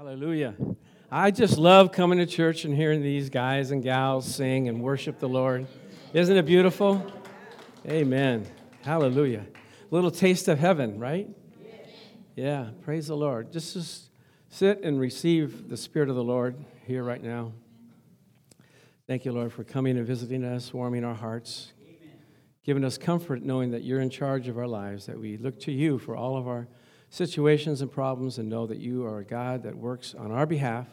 Hallelujah. I just love coming to church and hearing these guys and gals sing and worship the Lord. Isn't it beautiful? Amen. Hallelujah. A little taste of heaven, right? Yeah, praise the Lord. Just, just sit and receive the Spirit of the Lord here right now. Thank you, Lord, for coming and visiting us, warming our hearts, giving us comfort knowing that you're in charge of our lives, that we look to you for all of our situations and problems and know that you are a God that works on our behalf.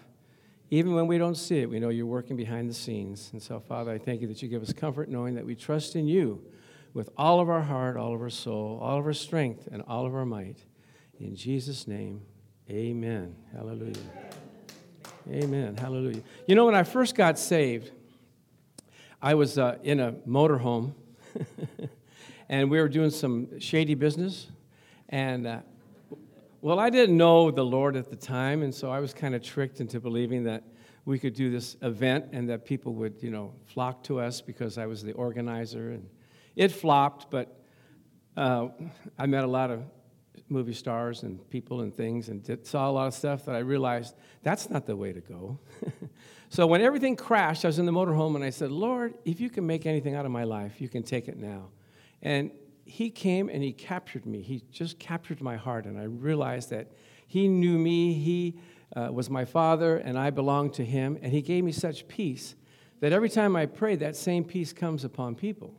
Even when we don't see it, we know you're working behind the scenes. And so, Father, I thank you that you give us comfort knowing that we trust in you with all of our heart, all of our soul, all of our strength, and all of our might. In Jesus' name, amen. Hallelujah. Amen. Hallelujah. You know, when I first got saved, I was uh, in a motorhome, and we were doing some shady business. And uh, well, I didn't know the Lord at the time, and so I was kind of tricked into believing that we could do this event and that people would, you know, flock to us because I was the organizer. And it flopped, but uh, I met a lot of movie stars and people and things and did, saw a lot of stuff that I realized that's not the way to go. so when everything crashed, I was in the motorhome and I said, Lord, if you can make anything out of my life, you can take it now. And he came and he captured me. He just captured my heart, and I realized that he knew me. He uh, was my father, and I belonged to him. And he gave me such peace that every time I pray, that same peace comes upon people.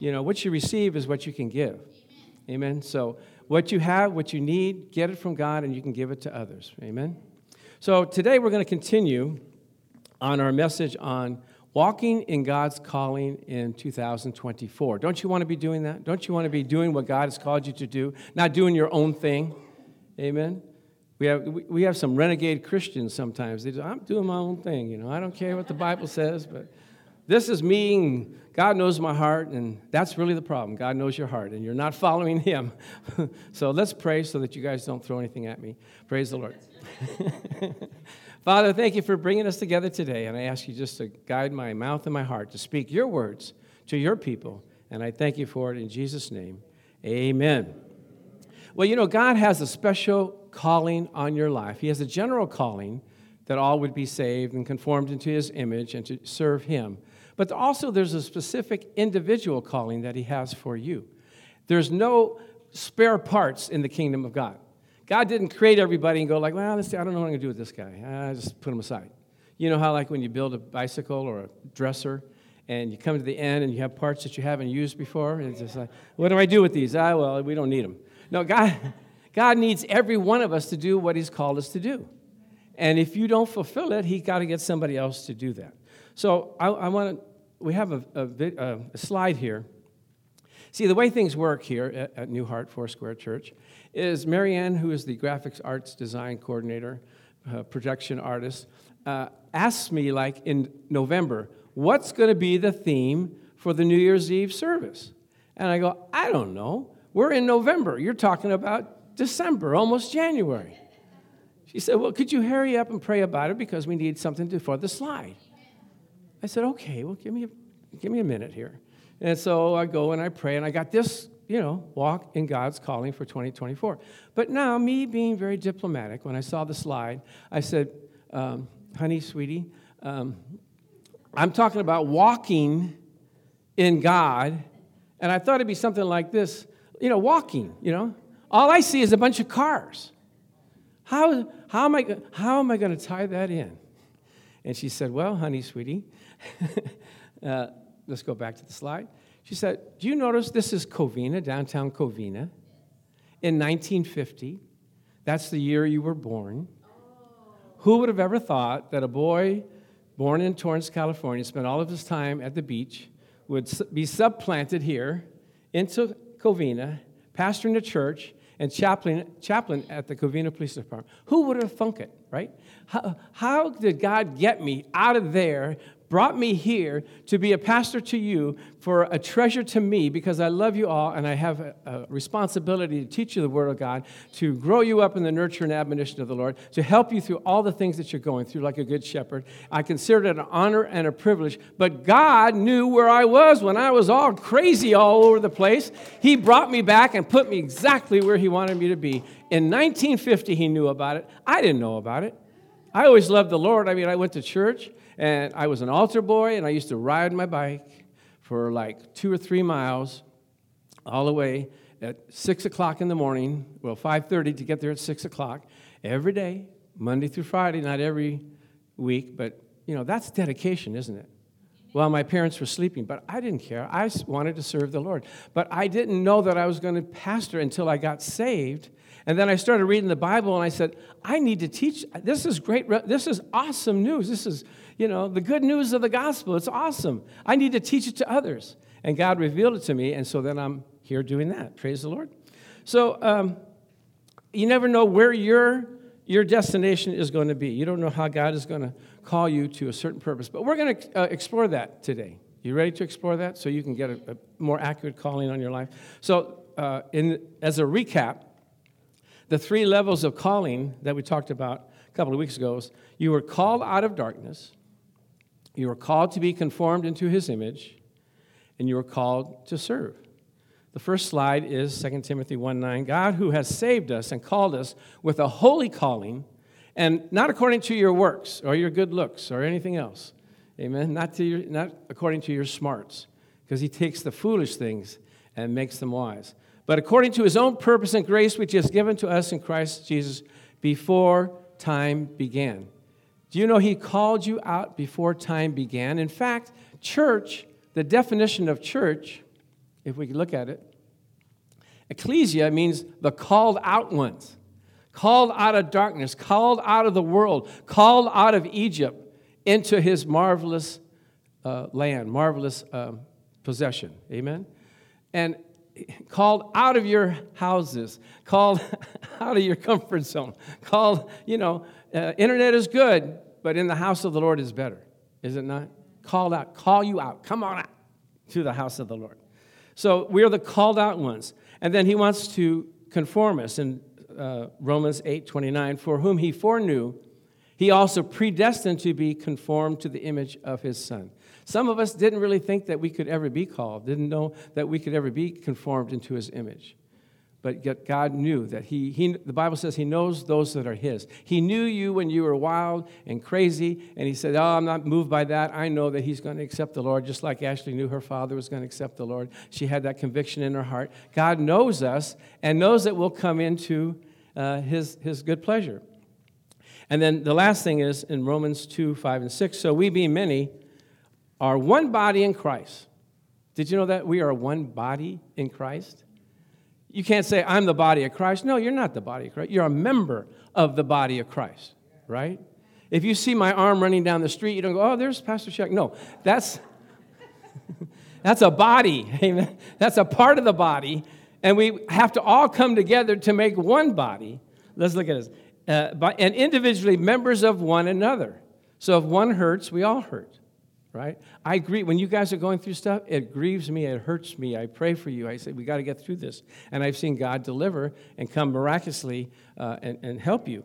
You know, what you receive is what you can give. Amen. Amen. So, what you have, what you need, get it from God, and you can give it to others. Amen. So, today we're going to continue on our message on walking in God's calling in 2024. Don't you want to be doing that? Don't you want to be doing what God has called you to do, not doing your own thing? Amen. We have, we have some renegade Christians sometimes. They say, I'm doing my own thing, you know. I don't care what the Bible says, but this is me, and God knows my heart, and that's really the problem. God knows your heart, and you're not following Him. so let's pray so that you guys don't throw anything at me. Praise the Lord. Father, thank you for bringing us together today, and I ask you just to guide my mouth and my heart to speak your words to your people, and I thank you for it in Jesus' name. Amen. Well, you know, God has a special calling on your life. He has a general calling that all would be saved and conformed into his image and to serve him. But also, there's a specific individual calling that he has for you. There's no spare parts in the kingdom of God. God didn't create everybody and go like, well, see, I don't know what I'm going to do with this guy. I just put him aside. You know how like when you build a bicycle or a dresser and you come to the end and you have parts that you haven't used before, and it's just like, what do I do with these? Ah, well, we don't need them. No, God, God needs every one of us to do what He's called us to do. And if you don't fulfill it, He's got to get somebody else to do that. So I, I want to, we have a, a, a slide here See, the way things work here at, at New Heart Foursquare Church is Marianne, who is the graphics arts design coordinator, uh, projection artist, uh, asks me, like in November, what's going to be the theme for the New Year's Eve service? And I go, I don't know. We're in November. You're talking about December, almost January. She said, Well, could you hurry up and pray about it because we need something to, for the slide? I said, Okay, well, give me a, give me a minute here. And so I go and I pray, and I got this, you know, walk in God's calling for 2024. But now, me being very diplomatic, when I saw the slide, I said, um, honey, sweetie, um, I'm talking about walking in God, and I thought it'd be something like this, you know, walking, you know. All I see is a bunch of cars. How, how am I, how am I going to tie that in? And she said, Well, honey, sweetie, uh, let's go back to the slide. She said, Do you notice this is Covina, downtown Covina? In 1950, that's the year you were born. Oh. Who would have ever thought that a boy born in Torrance, California, spent all of his time at the beach, would be subplanted here into Covina, pastoring a church, and chaplain, chaplain at the Covina Police Department. Who would have thunk it, right? How, how did God get me out of there brought me here to be a pastor to you for a treasure to me because I love you all and I have a, a, responsibility to teach you the Word of God, to grow you up in the nurture and admonition of the Lord, to help you through all the things that you're going through like a good shepherd. I consider it an honor and a privilege. But God knew where I was when I was all crazy all over the place. He brought me back and put me exactly where He wanted me to be. In 1950, He knew about it. I didn't know about it. I always loved the Lord. I mean, I went to church and I was an altar boy and I used to ride my bike for like two or three miles all the way at 6 o'clock in the morning, well, 5.30 to get there at 6 o'clock every day, Monday through Friday, not every week, but, you know, that's dedication, isn't it? Well, my parents were sleeping, but I didn't care. I wanted to serve the Lord. But I didn't know that I was going to pastor until I got saved. And then I started reading the Bible and I said, I need to teach. This is great. This is awesome news. This is, you know, the good news of the gospel. It's awesome. I need to teach it to others. And God revealed it to me. And so then I'm here doing that. Praise the Lord. So um, you never know where your, your destination is going to be. You don't know how God is going to call you to a certain purpose. But we're going to uh, explore that today. You ready to explore that so you can get a, a more accurate calling on your life? So, uh, in, as a recap, the three levels of calling that we talked about a couple of weeks ago is you were called out of darkness, you were called to be conformed into his image, and you were called to serve. The first slide is 2 Timothy 1 9. God, who has saved us and called us with a holy calling, and not according to your works or your good looks or anything else. Amen. Not, to your, not according to your smarts, because he takes the foolish things and makes them wise. But according to his own purpose and grace, which he has given to us in Christ Jesus before time began. Do you know he called you out before time began? In fact, church, the definition of church, if we look at it. Ecclesia means the called out ones, called out of darkness, called out of the world, called out of Egypt into his marvelous uh, land, marvelous um, possession. Amen? And called out of your houses, called out of your comfort zone, called, you know, uh, internet is good, but in the house of the Lord is better, is it not? Called out, call you out, come on out to the house of the Lord. So we are the called out ones. And then he wants to conform us in uh, Romans 8 29, for whom he foreknew, he also predestined to be conformed to the image of his son. Some of us didn't really think that we could ever be called, didn't know that we could ever be conformed into his image. But yet God knew that he, he, the Bible says he knows those that are his. He knew you when you were wild and crazy, and he said, Oh, I'm not moved by that. I know that he's going to accept the Lord, just like Ashley knew her father was going to accept the Lord. She had that conviction in her heart. God knows us and knows that we'll come into uh, his, his good pleasure. And then the last thing is in Romans 2 5 and 6. So we, be many, are one body in Christ. Did you know that we are one body in Christ? You can't say, I'm the body of Christ. No, you're not the body of Christ. You're a member of the body of Christ, right? If you see my arm running down the street, you don't go, oh, there's Pastor Chuck. No, that's, that's a body. Amen. That's a part of the body. And we have to all come together to make one body. Let's look at this. Uh, and individually members of one another. So if one hurts, we all hurt right? I agree. When you guys are going through stuff, it grieves me, it hurts me. I pray for you. I say, we got to get through this. And I've seen God deliver and come miraculously uh, and, and help you.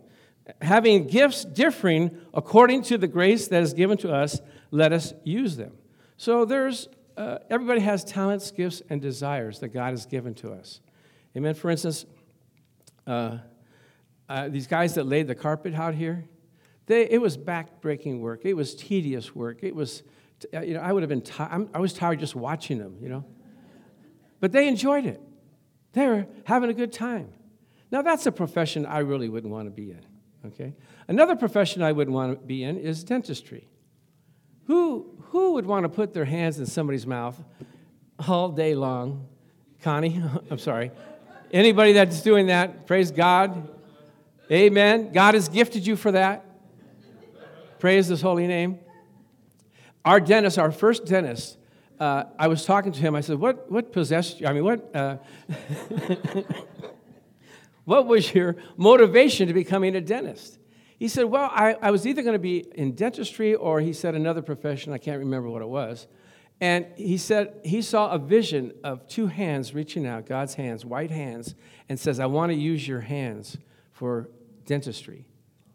Having gifts differing according to the grace that is given to us, let us use them. So there's, uh, everybody has talents, gifts, and desires that God has given to us. Amen. For instance, uh, uh these guys that laid the carpet out here, they, it was back-breaking work. It was tedious work. It was you know, I would have been tired. I was tired just watching them, you know. But they enjoyed it. They were having a good time. Now, that's a profession I really wouldn't want to be in, okay? Another profession I wouldn't want to be in is dentistry. Who, who would want to put their hands in somebody's mouth all day long? Connie, I'm sorry. Anybody that's doing that, praise God. Amen. God has gifted you for that. Praise his holy name. Our dentist, our first dentist, uh, I was talking to him. I said, What, what possessed you? I mean, what, uh, what was your motivation to becoming a dentist? He said, Well, I, I was either going to be in dentistry or he said another profession. I can't remember what it was. And he said he saw a vision of two hands reaching out, God's hands, white hands, and says, I want to use your hands for dentistry.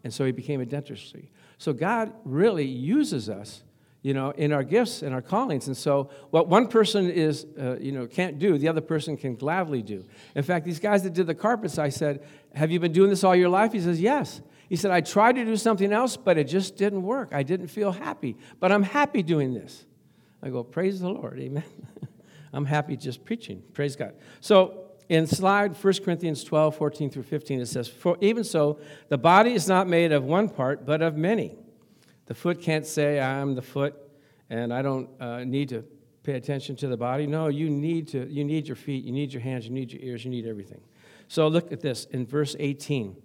And so he became a dentistry. So God really uses us you know, in our gifts and our callings. And so, what one person is, uh, you know, can't do, the other person can gladly do. In fact, these guys that did the carpets, I said, "Have you been doing this all your life?" He says, "Yes." He said, I tried to do something else, but it just didn't work. I didn't feel happy, but I'm happy doing this. I go, Praise the Lord. Amen. I'm happy just preaching. Praise God. So, in slide 1 Corinthians 12, 14 through 15, it says, For even so, the body is not made of one part, but of many. The foot can't say, I'm the foot, and I don't uh, need to pay attention to the body. No, you need, to, you need your feet, you need your hands, you need your ears, you need everything. So look at this in verse 18.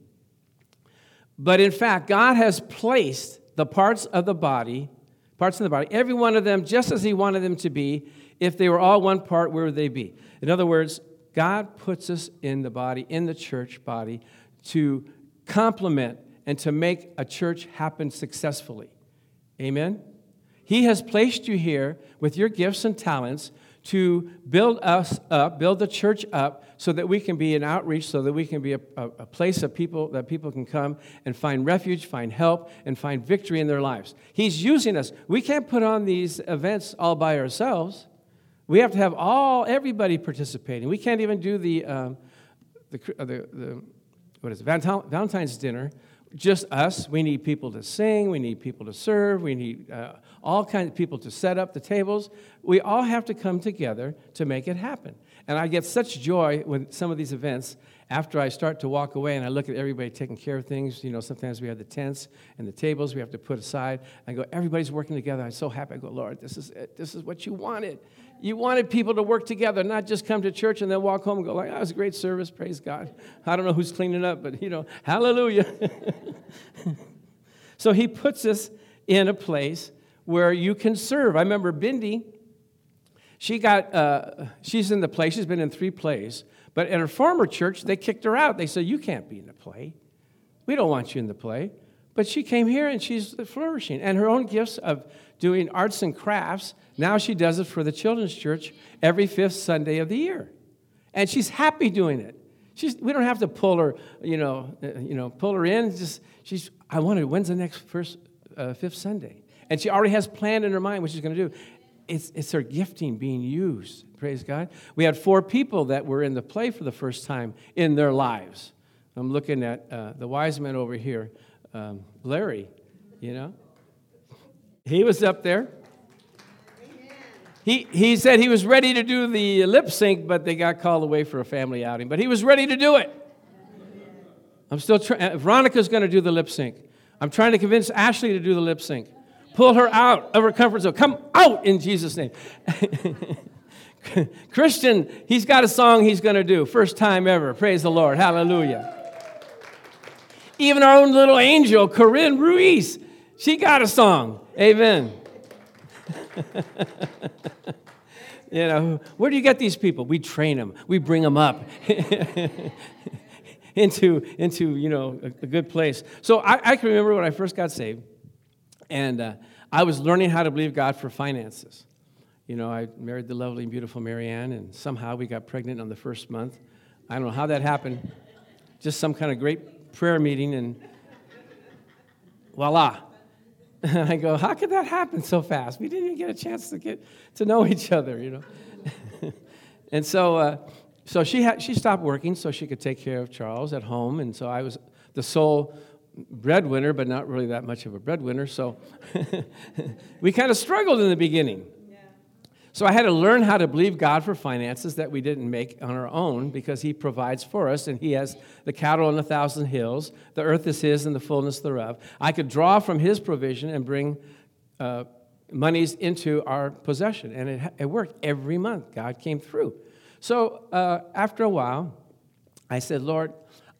But in fact, God has placed the parts of the body, parts of the body, every one of them just as He wanted them to be. If they were all one part, where would they be? In other words, God puts us in the body, in the church body, to complement and to make a church happen successfully. Amen? He has placed you here with your gifts and talents to build us up, build the church up, so that we can be an outreach, so that we can be a, a, a, place of people that people can come and find refuge, find help, and find victory in their lives. He's using us. We can't put on these events all by ourselves. We have to have all everybody participating. We can't even do the um, the, uh, the, the what is it, Valentine's dinner just us. We need people to sing. We need people to serve. We need uh, all kinds of people to set up the tables. We all have to come together to make it happen. And I get such joy when some of these events, after I start to walk away and I look at everybody taking care of things, you know, sometimes we have the tents and the tables we have to put aside. I go, everybody's working together. I'm so happy. I go, Lord, this is it. This is what you wanted. You wanted people to work together, not just come to church and then walk home and go, like, it was a great service, praise God. I don't know who's cleaning up, but, you know, hallelujah. so he puts us in a place where you can serve. I remember Bindi, she got, uh, she's in the play, she's been in three plays, but at her former church, they kicked her out. They said, You can't be in the play. We don't want you in the play. But she came here and she's flourishing. And her own gifts of doing arts and crafts, now she does it for the children's church every fifth Sunday of the year. And she's happy doing it. She's, we don't have to pull her, you know, uh, you know, pull her in. Just she's. I wonder when's the next first uh, fifth Sunday, and she already has planned in her mind what she's going to do. It's it's her gifting being used. Praise God. We had four people that were in the play for the first time in their lives. I'm looking at uh, the wise man over here, um, Larry. You know, he was up there. He, he said he was ready to do the lip sync, but they got called away for a family outing. But he was ready to do it. I'm still trying. Uh, Veronica's going to do the lip sync. I'm trying to convince Ashley to do the lip sync. Pull her out of her comfort zone. Come out in Jesus' name. Christian, he's got a song he's going to do. First time ever. Praise the Lord. Hallelujah. Even our own little angel, Corinne Ruiz, she got a song. Amen. you know, where do you get these people? We train them, we bring them up. into, into you know a, a, good place. So I, I, can remember when I first got saved, and uh, I was learning how to believe God for finances. You know, I married the lovely and beautiful Marianne, and somehow we got pregnant on the first month. I don't know how that happened. Just some kind of great prayer meeting, and voila, and I go, how could that happen so fast? We didn't even get a chance to get to know each other, you know. and so, uh, so she had she stopped working so she could take care of Charles at home, and so I was the sole breadwinner, but not really that much of a breadwinner. So we kind of struggled in the beginning. So I had to learn how to believe God for finances that we didn't make on our own because He provides for us and He has the cattle on a thousand hills. The earth is His and the fullness thereof. I could draw from His provision and bring uh, monies into our possession. And it, it, worked every month. God came through. So uh, after a while, I said, Lord,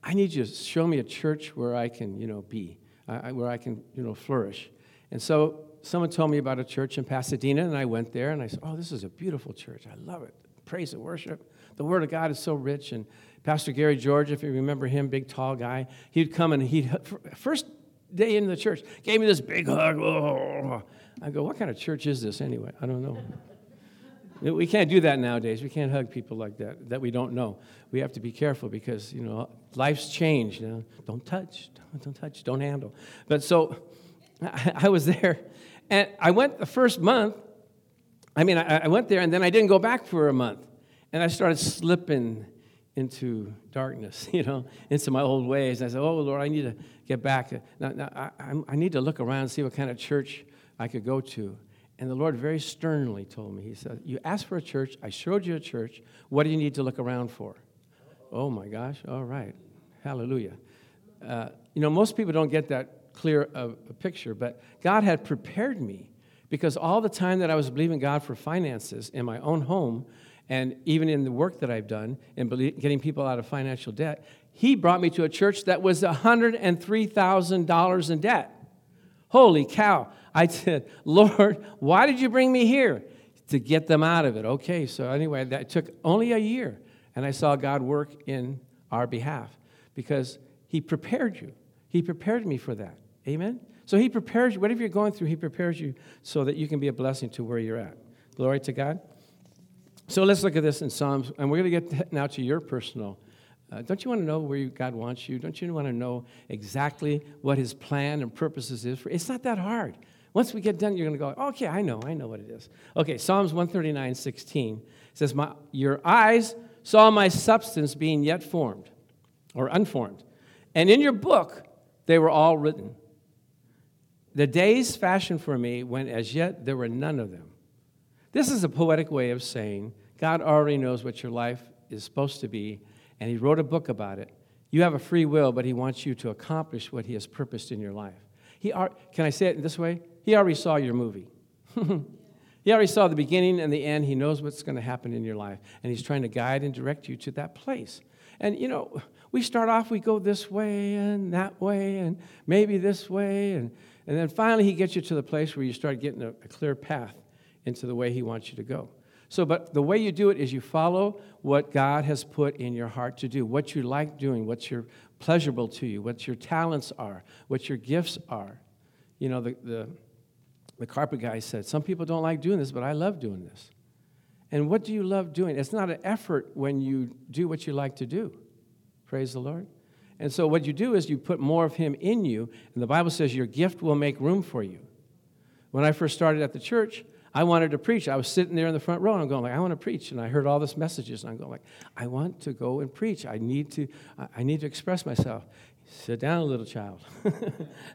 I need you to show me a church where I can, you know, be, uh, where I can, you know, flourish. And so someone told me about a church in Pasadena, and I went there, and I said, Oh, this is a beautiful church. I love it. Praise and worship. The Word of God is so rich. And Pastor Gary George, if you remember him, big, tall guy, he'd come and he'd, first day in the church, gave me this big hug. Oh. I go, What kind of church is this anyway? I don't know. We can't do that nowadays. We can't hug people like that that we don't know. We have to be careful because you know life's changed. You know, don't touch, don't, don't touch, don't handle. But so I, I was there, and I went the first month. I mean, I, I went there and then I didn't go back for a month. And I started slipping into darkness, you know, into my old ways. And I said, Oh, Lord, I need to get back. Now, now I, I need to look around and see what kind of church I could go to. And the Lord very sternly told me, He said, You asked for a church. I showed you a church. What do you need to look around for? Oh, my gosh. All right. Hallelujah. Uh, you know, most people don't get that clear of a picture, but God had prepared me because all the time that I was believing God for finances in my own home, and even in the work that I've done in getting people out of financial debt, He brought me to a church that was $103,000 in debt. Holy cow. I said, Lord, why did you bring me here? To get them out of it. Okay, so anyway, that took only a year, and I saw God work in our behalf because He prepared you. He prepared me for that. Amen? So He prepares you, whatever you're going through, He prepares you so that you can be a blessing to where you're at. Glory to God. So let's look at this in Psalms, and we're going to get now to your personal. Uh, don't you want to know where you, God wants you? Don't you want to know exactly what His plan and purposes is for? It's not that hard. Once we get done, you're going to go, okay, I know, I know what it is. Okay, Psalms 139, 16 says, my, Your eyes saw my substance being yet formed or unformed, and in your book they were all written. The days fashioned for me when as yet there were none of them. This is a poetic way of saying God already knows what your life is supposed to be, and He wrote a book about it. You have a free will, but He wants you to accomplish what He has purposed in your life. He are, can I say it in this way? He already saw your movie. he already saw the beginning and the end. He knows what's going to happen in your life, and He's trying to guide and direct you to that place. And you know, we start off, we go this way and that way, and maybe this way, and, and then finally He gets you to the place where you start getting a, a clear path into the way He wants you to go. So, but the way you do it is you follow what God has put in your heart to do, what you like doing, what's your pleasurable to you, what your talents are, what your gifts are. You know, the, the, the carpet guy said, Some people don't like doing this, but I love doing this. And what do you love doing? It's not an effort when you do what you like to do. Praise the Lord. And so, what you do is you put more of Him in you, and the Bible says your gift will make room for you. When I first started at the church, I wanted to preach. I was sitting there in the front row and I'm going like, I want to preach. And I heard all these messages and I'm going like, I want to go and preach. I need to, I need to express myself. Sit down, little child.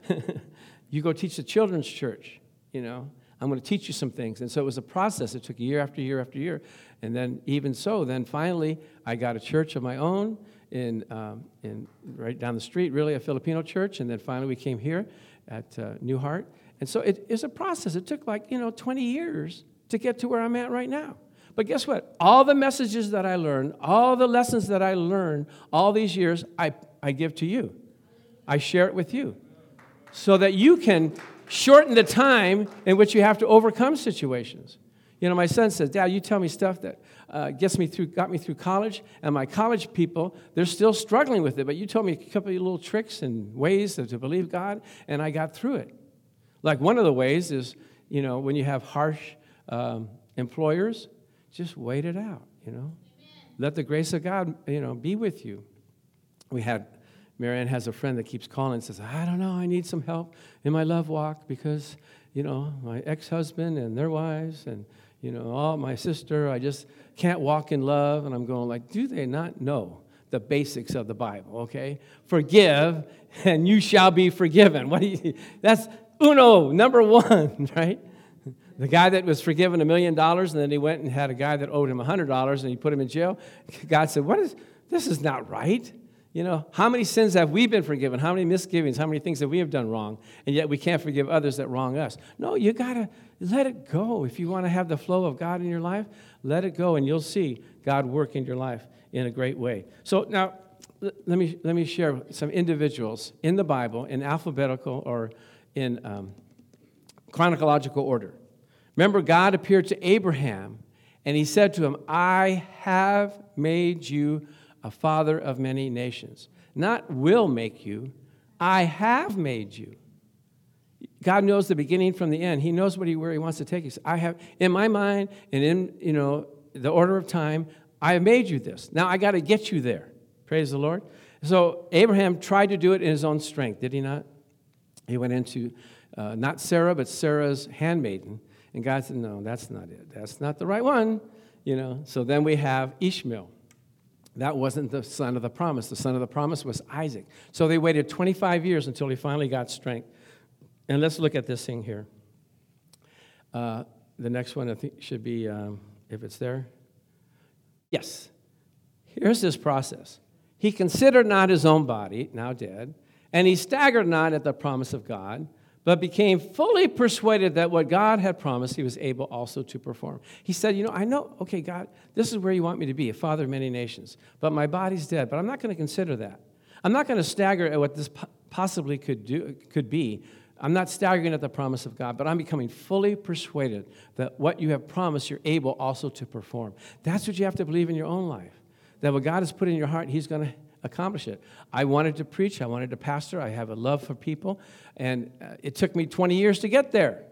you go teach the children's church, you know. I'm going to teach you some things. And so it was a process. It took year after year after year. And then even so, then finally I got a church of my own in, um, in right down the street, really a Filipino church. And then finally we came here at uh, New Heart. And so it is a process. It took like, you know, 20 years to get to where I'm at right now. But guess what? All the messages that I learned, all the lessons that I learned all these years, I, I give to you. I share it with you so that you can shorten the time in which you have to overcome situations. You know, my son says, Dad, you tell me stuff that uh, gets me through, got me through college, and my college people, they're still struggling with it. But you told me a couple of little tricks and ways to believe God, and I got through it. Like one of the ways is, you know, when you have harsh um, employers, just wait it out, you know. Let the grace of God, you know, be with you. We had, Marianne has a friend that keeps calling and says, I don't know, I need some help in my love walk because, you know, my ex husband and their wives and, you know, oh, my sister, I just can't walk in love. And I'm going, like, do they not know the basics of the Bible, okay? Forgive and you shall be forgiven. What do you, that's, uno, number one, right? The guy that was forgiven a million dollars, and then he went and had a guy that owed him a hundred dollars, and he put him in jail. God said, "What is this? Is not right." You know, how many sins have we been forgiven? How many misgivings? How many things that we have done wrong? And yet we can't forgive others that wrong us. No, you got to let it go. If you want to have the flow of God in your life, let it go, and you'll see God work in your life in a great way. So now, let me, let me share some individuals in the Bible in alphabetical or in um, chronological order. Remember, God appeared to Abraham and he said to him, I have made you a father of many nations. Not will make you, I have made you. God knows the beginning from the end. He knows what he, where he wants to take you. I have, in my mind and in you know the order of time, I have made you this. Now I got to get you there. Praise the Lord. So Abraham tried to do it in his own strength, did he not? He went into uh, not Sarah, but Sarah's handmaiden. And God said, No, that's not it. That's not the right one. You know. So then we have Ishmael. that wasn't the son of the promise. The son of the promise was Isaac. So they waited 25 years until he finally got strength. And let's look at this thing here. Uh, the next one I think should be, um, if it's there. Yes. Here's this process. He considered not his own body, now dead, and he staggered not at the promise of God, but became fully persuaded that what God had promised, he was able also to perform. He said, You know, I know, okay, God, this is where you want me to be, a father of many nations, but my body's dead, but I'm not going to consider that. I'm not going to stagger at what this possibly could, do, could be. I'm not staggering at the promise of God, but I'm becoming fully persuaded that what you have promised, you're able also to perform. That's what you have to believe in your own life. That what God has put in your heart, He's going to accomplish it. I wanted to preach, I wanted to pastor, I have a love for people, and uh, it took me 20 years to get there.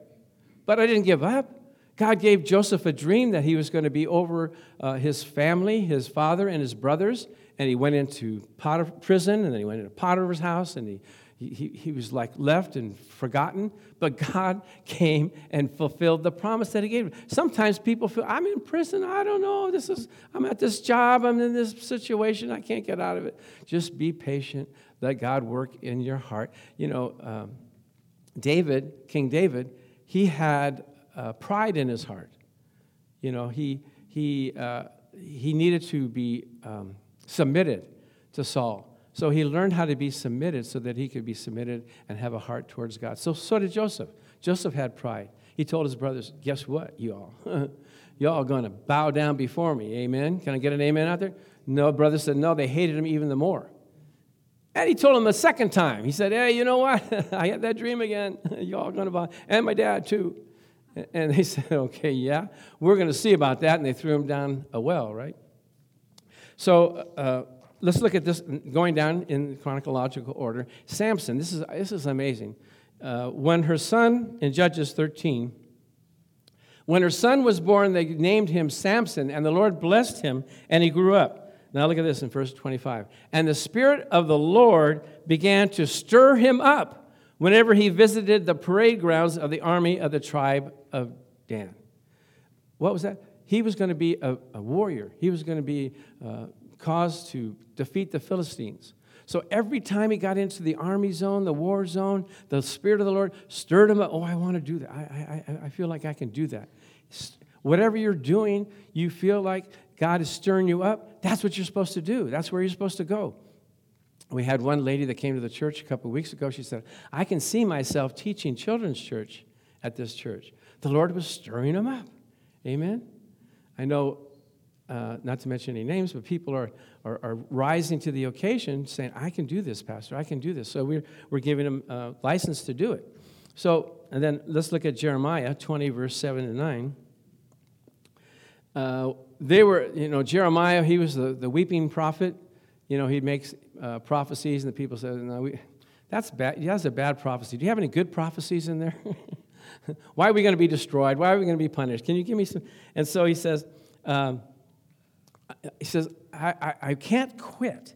But I didn't give up. God gave Joseph a dream that he was going to be over uh, his family, his father, and his brothers. And he went into Potiphar prison, and then he went into Potiphar's house, and he he, he was like left and forgotten, but God came and fulfilled the promise that He gave. Sometimes people feel, I'm in prison, I don't know, this is, I'm at this job, I'm in this situation, I can't get out of it. Just be patient, let God work in your heart. You know, um, David, King David, he had uh, pride in his heart. You know, he, he, uh, he needed to be um, submitted to Saul. So he learned how to be submitted so that he could be submitted and have a heart towards God. So, so did Joseph. Joseph had pride. He told his brothers, Guess what, y'all? y'all going to bow down before me. Amen. Can I get an amen out there? No, brother said, No, they hated him even the more. And he told him a second time. He said, Hey, you know what? I had that dream again. y'all going to bow. And my dad, too. And they said, Okay, yeah, we're going to see about that. And they threw him down a well, right? So, uh, let's look at this going down in chronological order. Samson, this is, this is amazing. Uh, when her son, in Judges 13, when her son was born, they named him Samson, and the Lord blessed him, and he grew up. Now look at this in verse 25. And the Spirit of the Lord began to stir him up whenever he visited the parade grounds of the army of the tribe of Dan. What was that? He was going to be a, a warrior. He was going to be uh, cause to defeat the Philistines. So every time he got into the army zone, the war zone, the Spirit of the Lord stirred him up. Oh, I want to do that. I, I, I feel like I can do that. Whatever you're doing, you feel like God is stirring you up. That's what you're supposed to do. That's where you're supposed to go. We had one lady that came to the church a couple of weeks ago. She said, I can see myself teaching children's church at this church. The Lord was stirring them up. Amen. I know uh, not to mention any names, but people are, are, are, rising to the occasion saying, I can do this, Pastor, I can do this. So we're, we're giving them uh, license to do it. So, and then let's look at Jeremiah 20, verse 7 and 9. Uh, they were, you know, Jeremiah, he was the, the weeping prophet. You know, he makes uh, prophecies, and the people said, no, we, that's bad. That's a bad prophecy. Do you have any good prophecies in there? Why are we going to be destroyed? Why are we going to be punished? Can you give me some? And so he says, um, he says, I, I, I can't quit.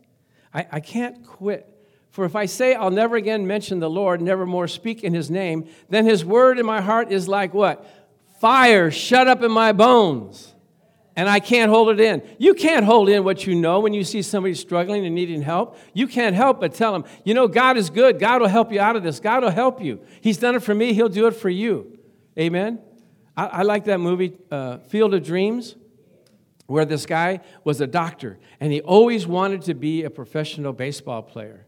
I, I can't quit. For if I say I'll never again mention the Lord, never more speak in his name, then his word in my heart is like what? Fire shut up in my bones. And I can't hold it in. You can't hold in what you know when you see somebody struggling and needing help. You can't help but tell them, you know, God is good. God will help you out of this. God will help you. He's done it for me. He'll do it for you. Amen? I, I like that movie, uh, Field of Dreams where this guy was a doctor and he always wanted to be a professional baseball player.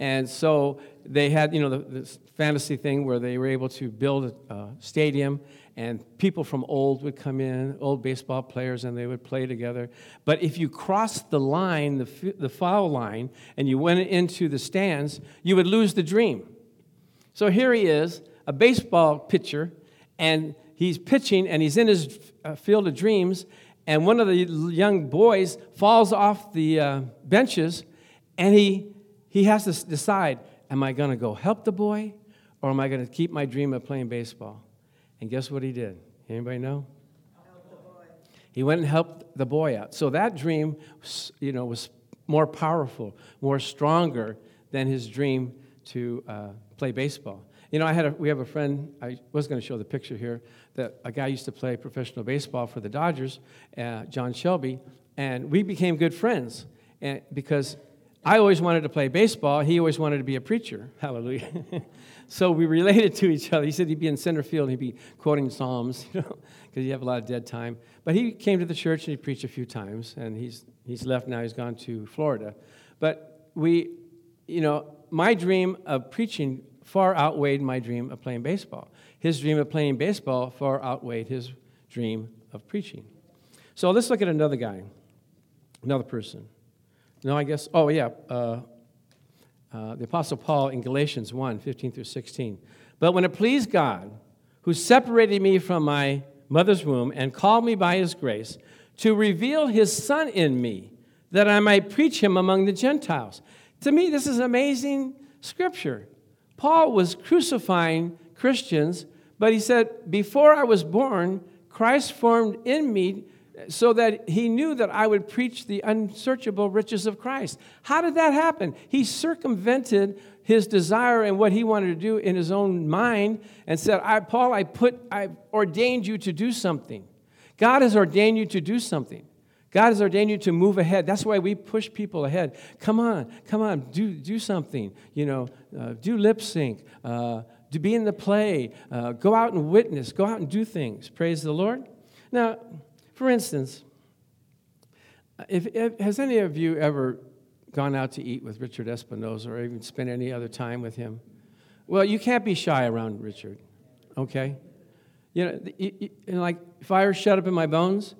And so they had, you know, the, this fantasy thing where they were able to build a stadium and people from old would come in, old baseball players, and they would play together. But if you crossed the line, the, the foul line, and you went into the stands, you would lose the dream. So here he is, a baseball pitcher, and he's pitching, and he's in his uh, field of dreams, and one of the young boys falls off the uh, benches, and he, he has to decide am I going to go help the boy, or am I going to keep my dream of playing baseball? And guess what he did? Anybody know? He went and helped the boy out. So that dream, you know, was more powerful, more stronger than his dream to uh, play baseball. You know, I had a, we have a friend, I was going to show the picture here, that a guy used to play professional baseball for the Dodgers, uh, John Shelby, And we became good friends and because I always wanted to play baseball. He always wanted to be a preacher. Hallelujah. so we related to each other. He said he'd be in center field he'd be quoting Psalms, you know, because you have a lot of dead time. But he came to the church and he preached a few times, and he's, he's left now. He's gone to Florida. But we, you know, my dream of preaching far outweighed my dream of playing baseball. His dream of playing baseball far outweighed his dream of preaching. So let's look at another guy, another person. No, I guess, oh, yeah. Uh, uh, the Apostle Paul in Galatians 1 15 through 16. But when it pleased God, who separated me from my mother's womb and called me by his grace, to reveal his Son in me, that I might preach him among the Gentiles. To me, this is amazing scripture. Paul was crucifying Christians, but he said, Before I was born, Christ formed in me so that he knew that I would preach the unsearchable riches of Christ. How did that happen? He circumvented his desire and what he wanted to do in his own mind and said, I, Paul, I put, I ordained you to do something. God has ordained you to do something. God has ordained you to move ahead. That's why we push people ahead. Come on, come on, do, do something. You know, uh, do lip sync, uh, to be in the play, uh, go out and witness, go out and do things. Praise the Lord. Now, for instance, if, if, has any of you ever gone out to eat with Richard Espinosa or even spent any other time with him? Well, you can't be shy around Richard, okay? You know, you, you, like fire shut up in my bones,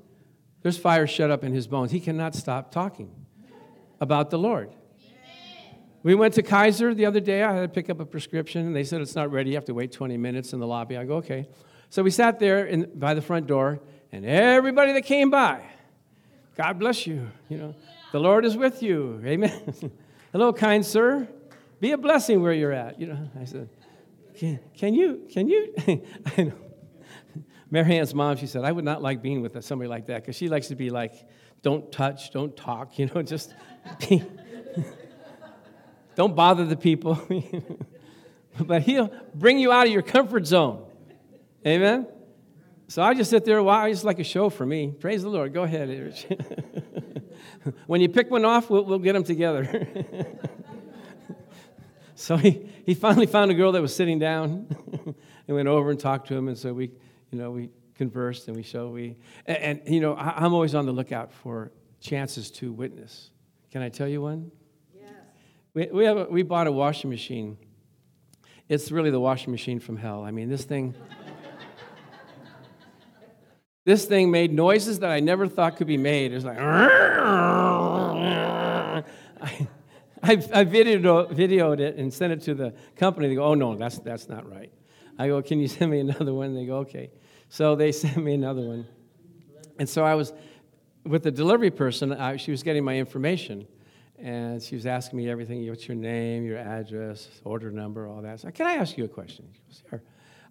there's fire shut up in his bones. He cannot stop talking about the Lord. We went to Kaiser the other day. I had to pick up a prescription, and they said it's not ready. You have to wait 20 minutes in the lobby. I go, okay. So we sat there in, by the front door, and everybody that came by, God bless you. You know, the Lord is with you. Amen. Hello, kind sir. Be a blessing where you're at. You know, I said, can, can you, can you? I know. Marianne's mom, she said, I would not like being with somebody like that because she likes to be like, don't touch, don't talk, you know, just be, don't bother the people. but he'll bring you out of your comfort zone. Amen? So I just sit there, wow, it's like a show for me. Praise the Lord. Go ahead, Rich. when you pick one off, we'll, we'll get them together. so he, he finally found a girl that was sitting down and went over and talked to him. And so we, you know, we conversed and we showed we, and, and you know, I, I'm always on the lookout for chances to witness. Can I tell you one? Yes. We, we, have a, we bought a washing machine. It's really the washing machine from hell. I mean, this thing. This thing made noises that I never thought could be made. It was like, I, I, I videoed, videoed it and sent it to the company. They go, oh, no, that's, that's not right. I go, can you send me another one? And They go, okay. So they sent me another one. And so I was with the delivery person, I, she was getting my information. And she was asking me everything what's your name, your address, order number, all that. So, can I ask you a question? She goes, sure.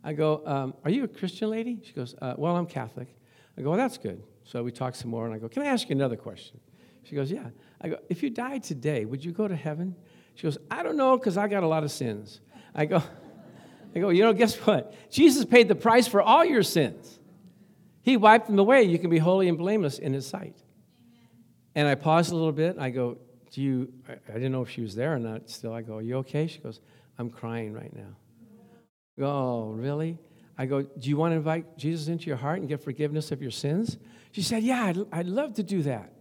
I go, um, Are you a Christian lady? She goes, uh, Well, I'm Catholic. I go, well, that's good. So we talk some more, and I go, can I ask you another question? She goes, yeah. I go, if you died today, would you go to heaven? She goes, I don't know, because I got a lot of sins. I go, I go, you know, guess what? Jesus paid the price for all your sins. He wiped them away. You can be holy and blameless in his sight. And I paused a little bit. I go, do you, I didn't know if she was there or not still. I go, are you okay? She goes, I'm crying right now. I go, oh, really? I go, Do you want to invite Jesus into your heart and get forgiveness of your sins? She said, Yeah, I'd, I'd love to do that.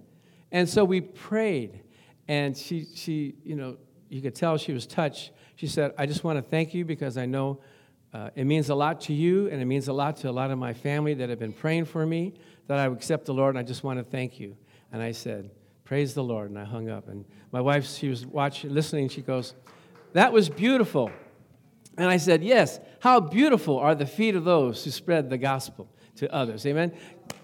And so we prayed, and she, she, you know, you could tell she was touched. She said, I just want to thank you because I know uh, it means a lot to you, and it means a lot to a lot of my family that have been praying for me that I would accept the Lord, and I just want to thank you. And I said, Praise the Lord. And I hung up. And my wife, she was watching, listening. She goes, That was beautiful. And I said, Yes, how beautiful are the feet of those who spread the gospel to others. Amen.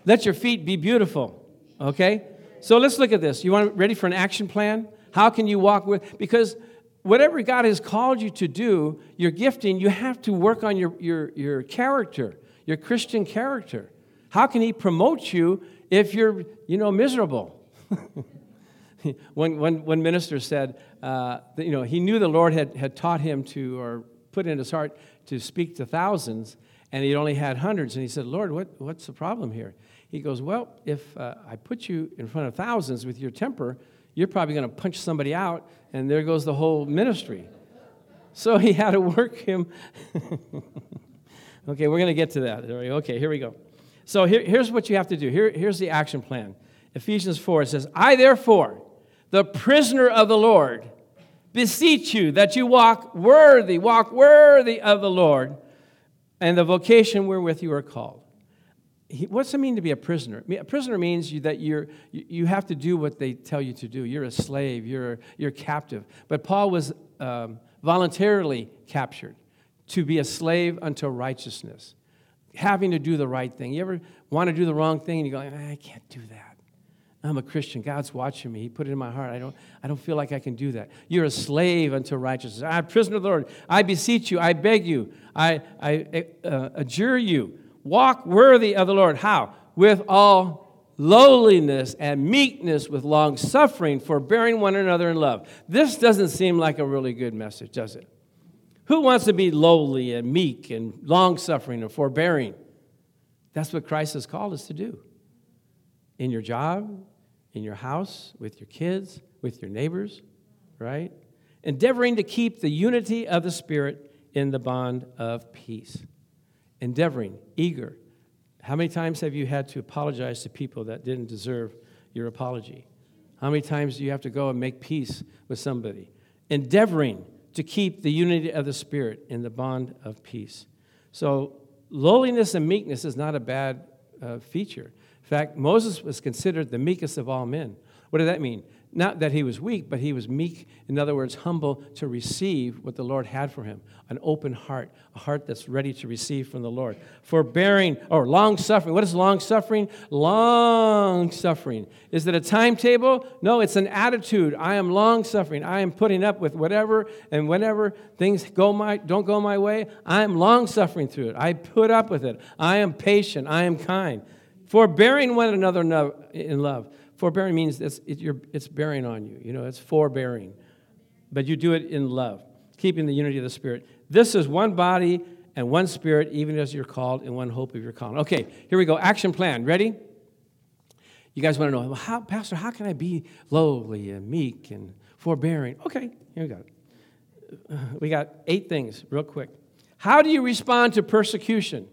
Let your feet be beautiful. Okay? So let's look at this. You want ready for an action plan? How can you walk with because whatever God has called you to do, your gifting, you have to work on your, your, your character, your Christian character. How can He promote you if you're, you know, miserable? one, one, one minister said, uh, that, you know, he knew the Lord had, had taught him to, or put in his heart to speak to thousands, and he only had hundreds. And he said, Lord, what, what's the problem here? He goes, Well, if uh, I put you in front of thousands with your temper, you're probably going to punch somebody out, and there goes the whole ministry. So he had to work him. okay, we're going to get to that. Okay, here we go. So here, here's what you have to do. Here, here's the action plan. Ephesians 4 it says, I therefore, the prisoner of the Lord, beseech you that you walk worthy, walk worthy of the Lord and the vocation wherewith you are called. What's it mean to be a prisoner? A prisoner means you, that you're, you have to do what they tell you to do. You're a slave, you're, you're captive. But Paul was um, voluntarily captured to be a slave unto righteousness, having to do the right thing. You ever want to do the wrong thing and you go, I can't do that. I'm a Christian. God's watching me. He put it in my heart. I don't, I don't feel like I can do that. You're a slave unto righteousness. I'm a prisoner of the Lord. I beseech you. I beg you. I, I uh, adjure you. Walk worthy of the Lord. How? With all lowliness and meekness, with long suffering, forbearing one another in love. This doesn't seem like a really good message, does it? Who wants to be lowly and meek and long suffering and forbearing? That's what Christ has called us to do. In your job, in your house, with your kids, with your neighbors, right? Endeavoring to keep the unity of the Spirit in the bond of peace. Endeavoring, eager. How many times have you had to apologize to people that didn't deserve your apology? How many times do you have to go and make peace with somebody? Endeavoring to keep the unity of the Spirit in the bond of peace. So, lowliness and meekness is not a bad uh, feature In fact, Moses was considered the meekest of all men. What did that mean? Not that he was weak, but he was meek, in other words, humble to receive what the Lord had for him an open heart, a heart that's ready to receive from the Lord. Forbearing or long suffering. What is long suffering? Long suffering. Is it a timetable? No, it's an attitude. I am long suffering. I am putting up with whatever and whenever things go my, don't go my way, I am long suffering through it. I put up with it. I am patient. I am kind. Forbearing one another in love. Forbearing means it's, it's bearing on you. You know, it's forbearing. But you do it in love, keeping the unity of the Spirit. This is one body and one Spirit, even as you're called, in one hope of your calling. Okay, here we go. Action plan. Ready? You guys want to know, how, Pastor, how can I be lowly and meek and forbearing? Okay, here we go. Uh, we got eight things, real quick. How do you respond to persecution?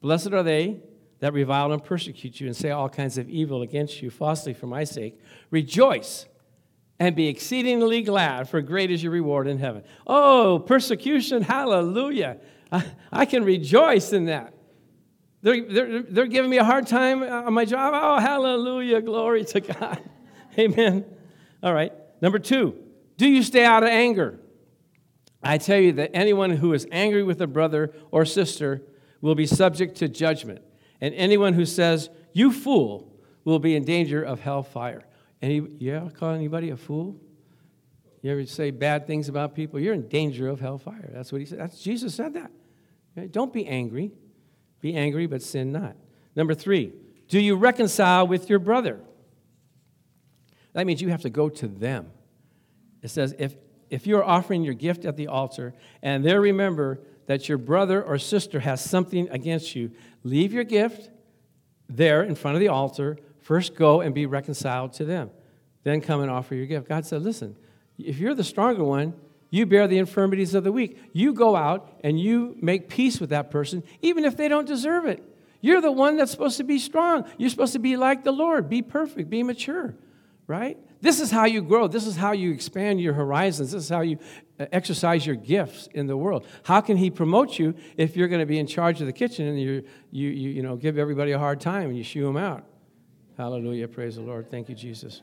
Blessed are they that revile and persecute you and say all kinds of evil against you falsely for my sake, rejoice and be exceedingly glad, for great is your reward in heaven. Oh, persecution, hallelujah. I, I can rejoice in that. They're, they're, they're giving me a hard time on my job. Oh, hallelujah, glory to God. Amen. All right. Number two, do you stay out of anger? I tell you that anyone who is angry with a brother or sister will be subject to judgment and anyone who says, You fool, will be in danger of hellfire. Any, you ever call anybody a fool? You ever say bad things about people? You're in danger of hellfire. That's what he said. That's, Jesus said that. Okay? Don't be angry. Be angry, but sin not. Number three, do you reconcile with your brother? That means you have to go to them. It says, if, if you're offering your gift at the altar and there remember that your brother or sister has something against you, leave your gift there in front of the altar. First, go and be reconciled to them. Then come and offer your gift. God said, Listen, if you're the stronger one, you bear the infirmities of the weak. You go out and you make peace with that person, even if they don't deserve it. You're the one that's supposed to be strong. You're supposed to be like the Lord, be perfect, be mature, right? This is how you grow. This is how you expand your horizons. This is how you uh, exercise your gifts in the world. How can he promote you if you're going to be in charge of the kitchen and you you, you, you know, give everybody a hard time and you shoo them out? Hallelujah. Praise the Lord. Thank you, Jesus.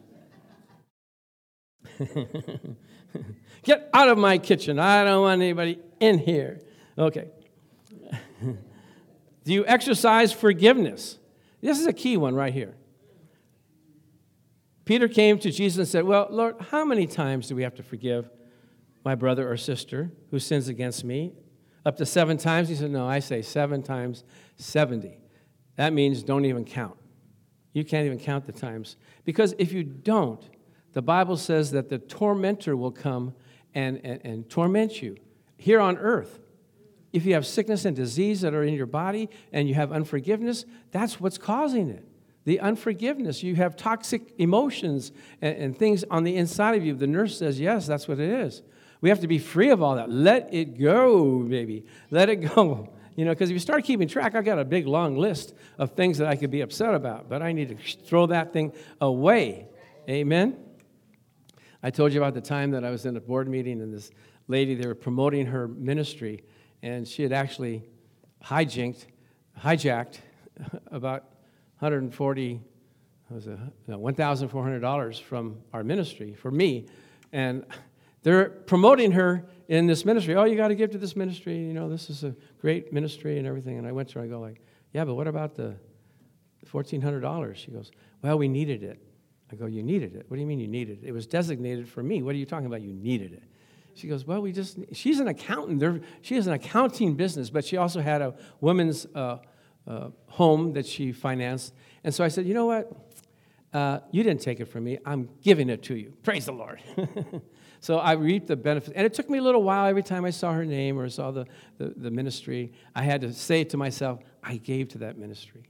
Get out of my kitchen. I don't want anybody in here. Okay. Do you exercise forgiveness? This is a key one right here. Peter came to Jesus and said, Well, Lord, how many times do we have to forgive my brother or sister who sins against me? Up to seven times? He said, No, I say seven times 70. That means don't even count. You can't even count the times. Because if you don't, the Bible says that the tormentor will come and, and, and torment you here on earth. if you have sickness and disease that are in your body and you have unforgiveness, that's what's causing it. The unforgiveness. You have toxic emotions and, and things on the inside of you. The nurse says, yes, that's what it is. We have to be free of all that. Let it go, baby. Let it go. You know, because if you start keeping track, I've got a big long list of things that I could be upset about, but I need to throw that thing away. Amen. I told you about the time that I was in a board meeting and this lady, they were promoting her ministry, and she had actually hijacked, hijacked about 140, was it, no, $1,400 from our ministry for me. And they're promoting her in this ministry. Oh, you got to give to this ministry. You know, this is a great ministry and everything. And I went to her, I go like, yeah, but what about the $1,400? She goes, well, we needed it. I go, you needed it? What do you mean you needed it? It was designated for me. What are you talking about? You needed it. She goes, well, we just, she's an accountant. There, she has an accounting business, but she also had a women's uh, uh, home that she financed. And so I said, you know what? Uh, you didn't take it from me. I'm giving it to you. Praise the Lord. so I reaped the benefits. And it took me a little while every time I saw her name or saw the, the, the ministry. I had to say to myself, I gave to that ministry.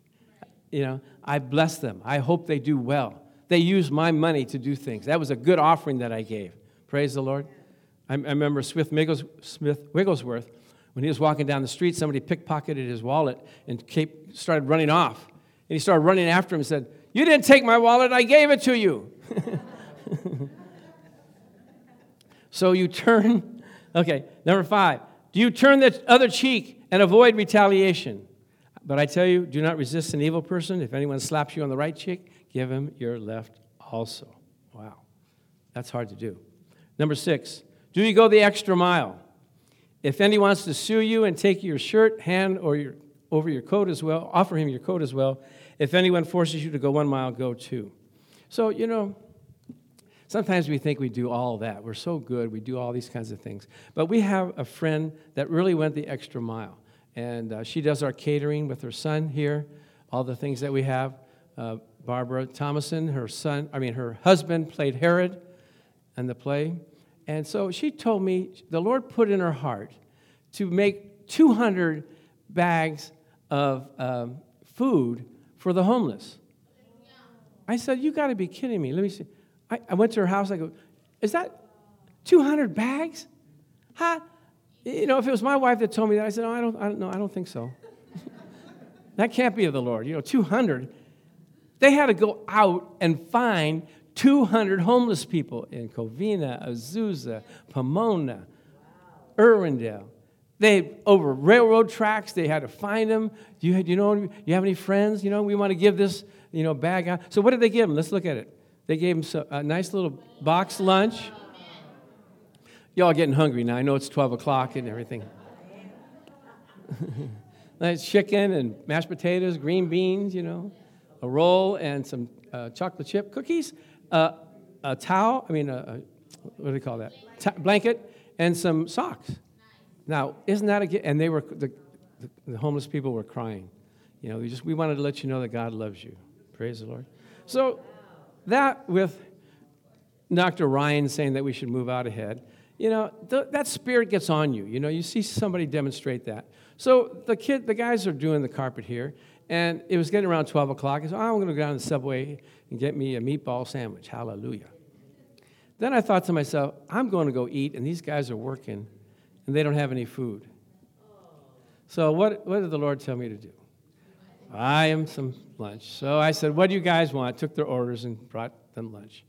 You know, I bless them. I hope they do well. They use my money to do things. That was a good offering that I gave. Praise the Lord. I, I remember Smith, Wigglesworth, when he was walking down the street, somebody pickpocketed his wallet and started running off. And he started running after him and said, You didn't take my wallet, I gave it to you. so you turn, okay, number five. Do you turn the other cheek and avoid retaliation? But I tell you, do not resist an evil person. If anyone slaps you on the right cheek, give him your left also. Wow, that's hard to do. Number six, do you go the extra mile? If anyone wants to sue you and take your shirt, hand, or your, over your coat as well, offer him your coat as well. If anyone forces you to go one mile, go two. So, you know, sometimes we think we do all that. We're so good, we do all these kinds of things. But we have a friend that really went the extra mile. And uh, she does our catering with her son here, all the things that we have. Uh, Barbara Thomason, her son, I mean, her husband played Herod in the play. And so she told me the Lord put in her heart to make 200 bags of um, food for the homeless. I said, You got to be kidding me. Let me see. I, I, went to her house. I go, Is that 200 bags? Huh? You know, if it was my wife that told me that, I said, Oh, I don't, I don't know. I don't think so. that can't be of the Lord. You know, 200. They had to go out and find 200 homeless people in Covina, Azusa, Pomona, Irwindale. They over railroad tracks. They had to find them. Do you, you know? You have any friends? You know, we want to give this you know bag out. So what did they give them? Let's look at it. They gave them a nice little box lunch. Y'all getting hungry now. I know it's 12 o'clock and everything. nice chicken and mashed potatoes, green beans, you know, a roll and some uh, chocolate chip cookies, uh, a towel, I mean, a, a, what do they call that? Ta- blanket, and some socks. Now, isn't that a And they were, the, the, homeless people were crying. You know, we just, we wanted to let you know that God loves you. Praise the Lord. So, that with Dr. Ryan saying that we should move out ahead, you know, th- that spirit gets on you. You know, you see somebody demonstrate that. So the kid, the guys are doing the carpet here, and it was getting around 12 o'clock. I said, oh, I'm going to go down to the subway and get me a meatball sandwich. Hallelujah. Then I thought to myself, I'm going to go eat, and these guys are working and they don't have any food. So, what, what did the Lord tell me to do? I am some lunch. So I said, What do you guys want? Took their orders and brought them lunch.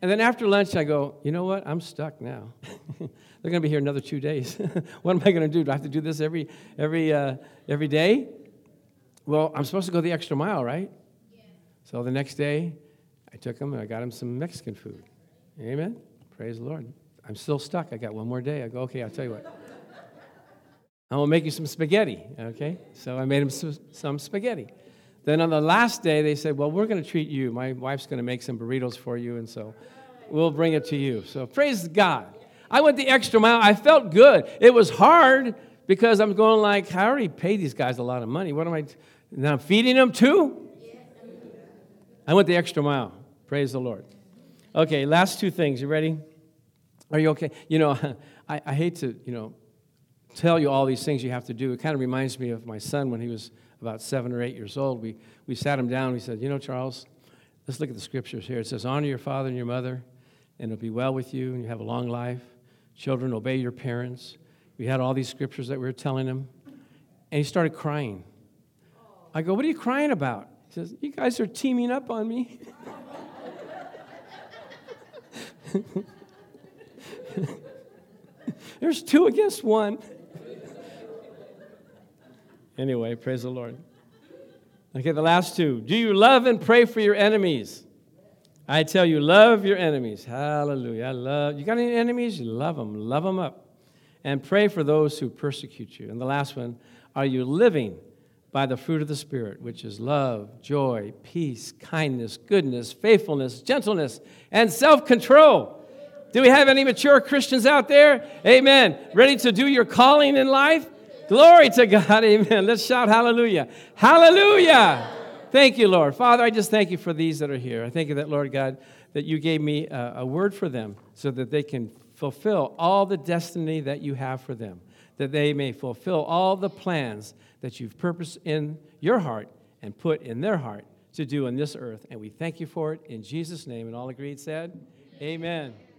And then after lunch, I go, You know what? I'm stuck now. They're going to be here another two days. what am I going to do? Do I have to do this every, every, uh, every day? Well, I'm supposed to go the extra mile, right? So the next day, I took him and I got him some Mexican food. Amen? Praise the Lord. I'm still stuck. I got one more day. I go, okay, I'll tell you what. I'm going to make you some spaghetti, okay? So I made him some spaghetti. Then on the last day, they said, well, we're going to treat you. My wife's going to make some burritos for you, and so we'll bring it to you. So praise God. I went the extra mile. I felt good. It was hard because I'm going like, I already paid these guys a lot of money. What am I, now I'm feeding them too? I went the extra mile. Praise the Lord. Okay, last two things. You ready? Are you okay? You know, I, I hate to, you know, tell you all these things you have to do. It kind of reminds me of my son when he was about seven or eight years old. We, we sat him down. We said, You know, Charles, let's look at the scriptures here. It says, Honor your father and your mother, and it'll be well with you, and you have a long life. Children, obey your parents. We had all these scriptures that we were telling him, and he started crying. I go, What are you crying about? He says, You guys are teaming up on me. There's two against one. anyway, praise the Lord. Okay, the last two. Do you love and pray for your enemies? I tell you, love your enemies. Hallelujah. I love. You got any enemies? You love them. Love them up. And pray for those who persecute you. And the last one, are you living by the fruit of the Spirit, which is love, joy, peace, kindness, goodness, faithfulness, gentleness, and self control? Do we have any mature Christians out there? Amen. Ready to do your calling in life? Glory to God. Amen. Let's shout hallelujah. Hallelujah. Thank you, Lord. Father, I just thank you for these that are here. I thank you that, Lord God, that you gave me a, a word for them so that they can fulfill all the destiny that you have for them, that they may fulfill all the plans that you've purposed in your heart and put in their heart to do on this earth. And we thank you for it in Jesus' name. And all agreed said, Amen. Amen.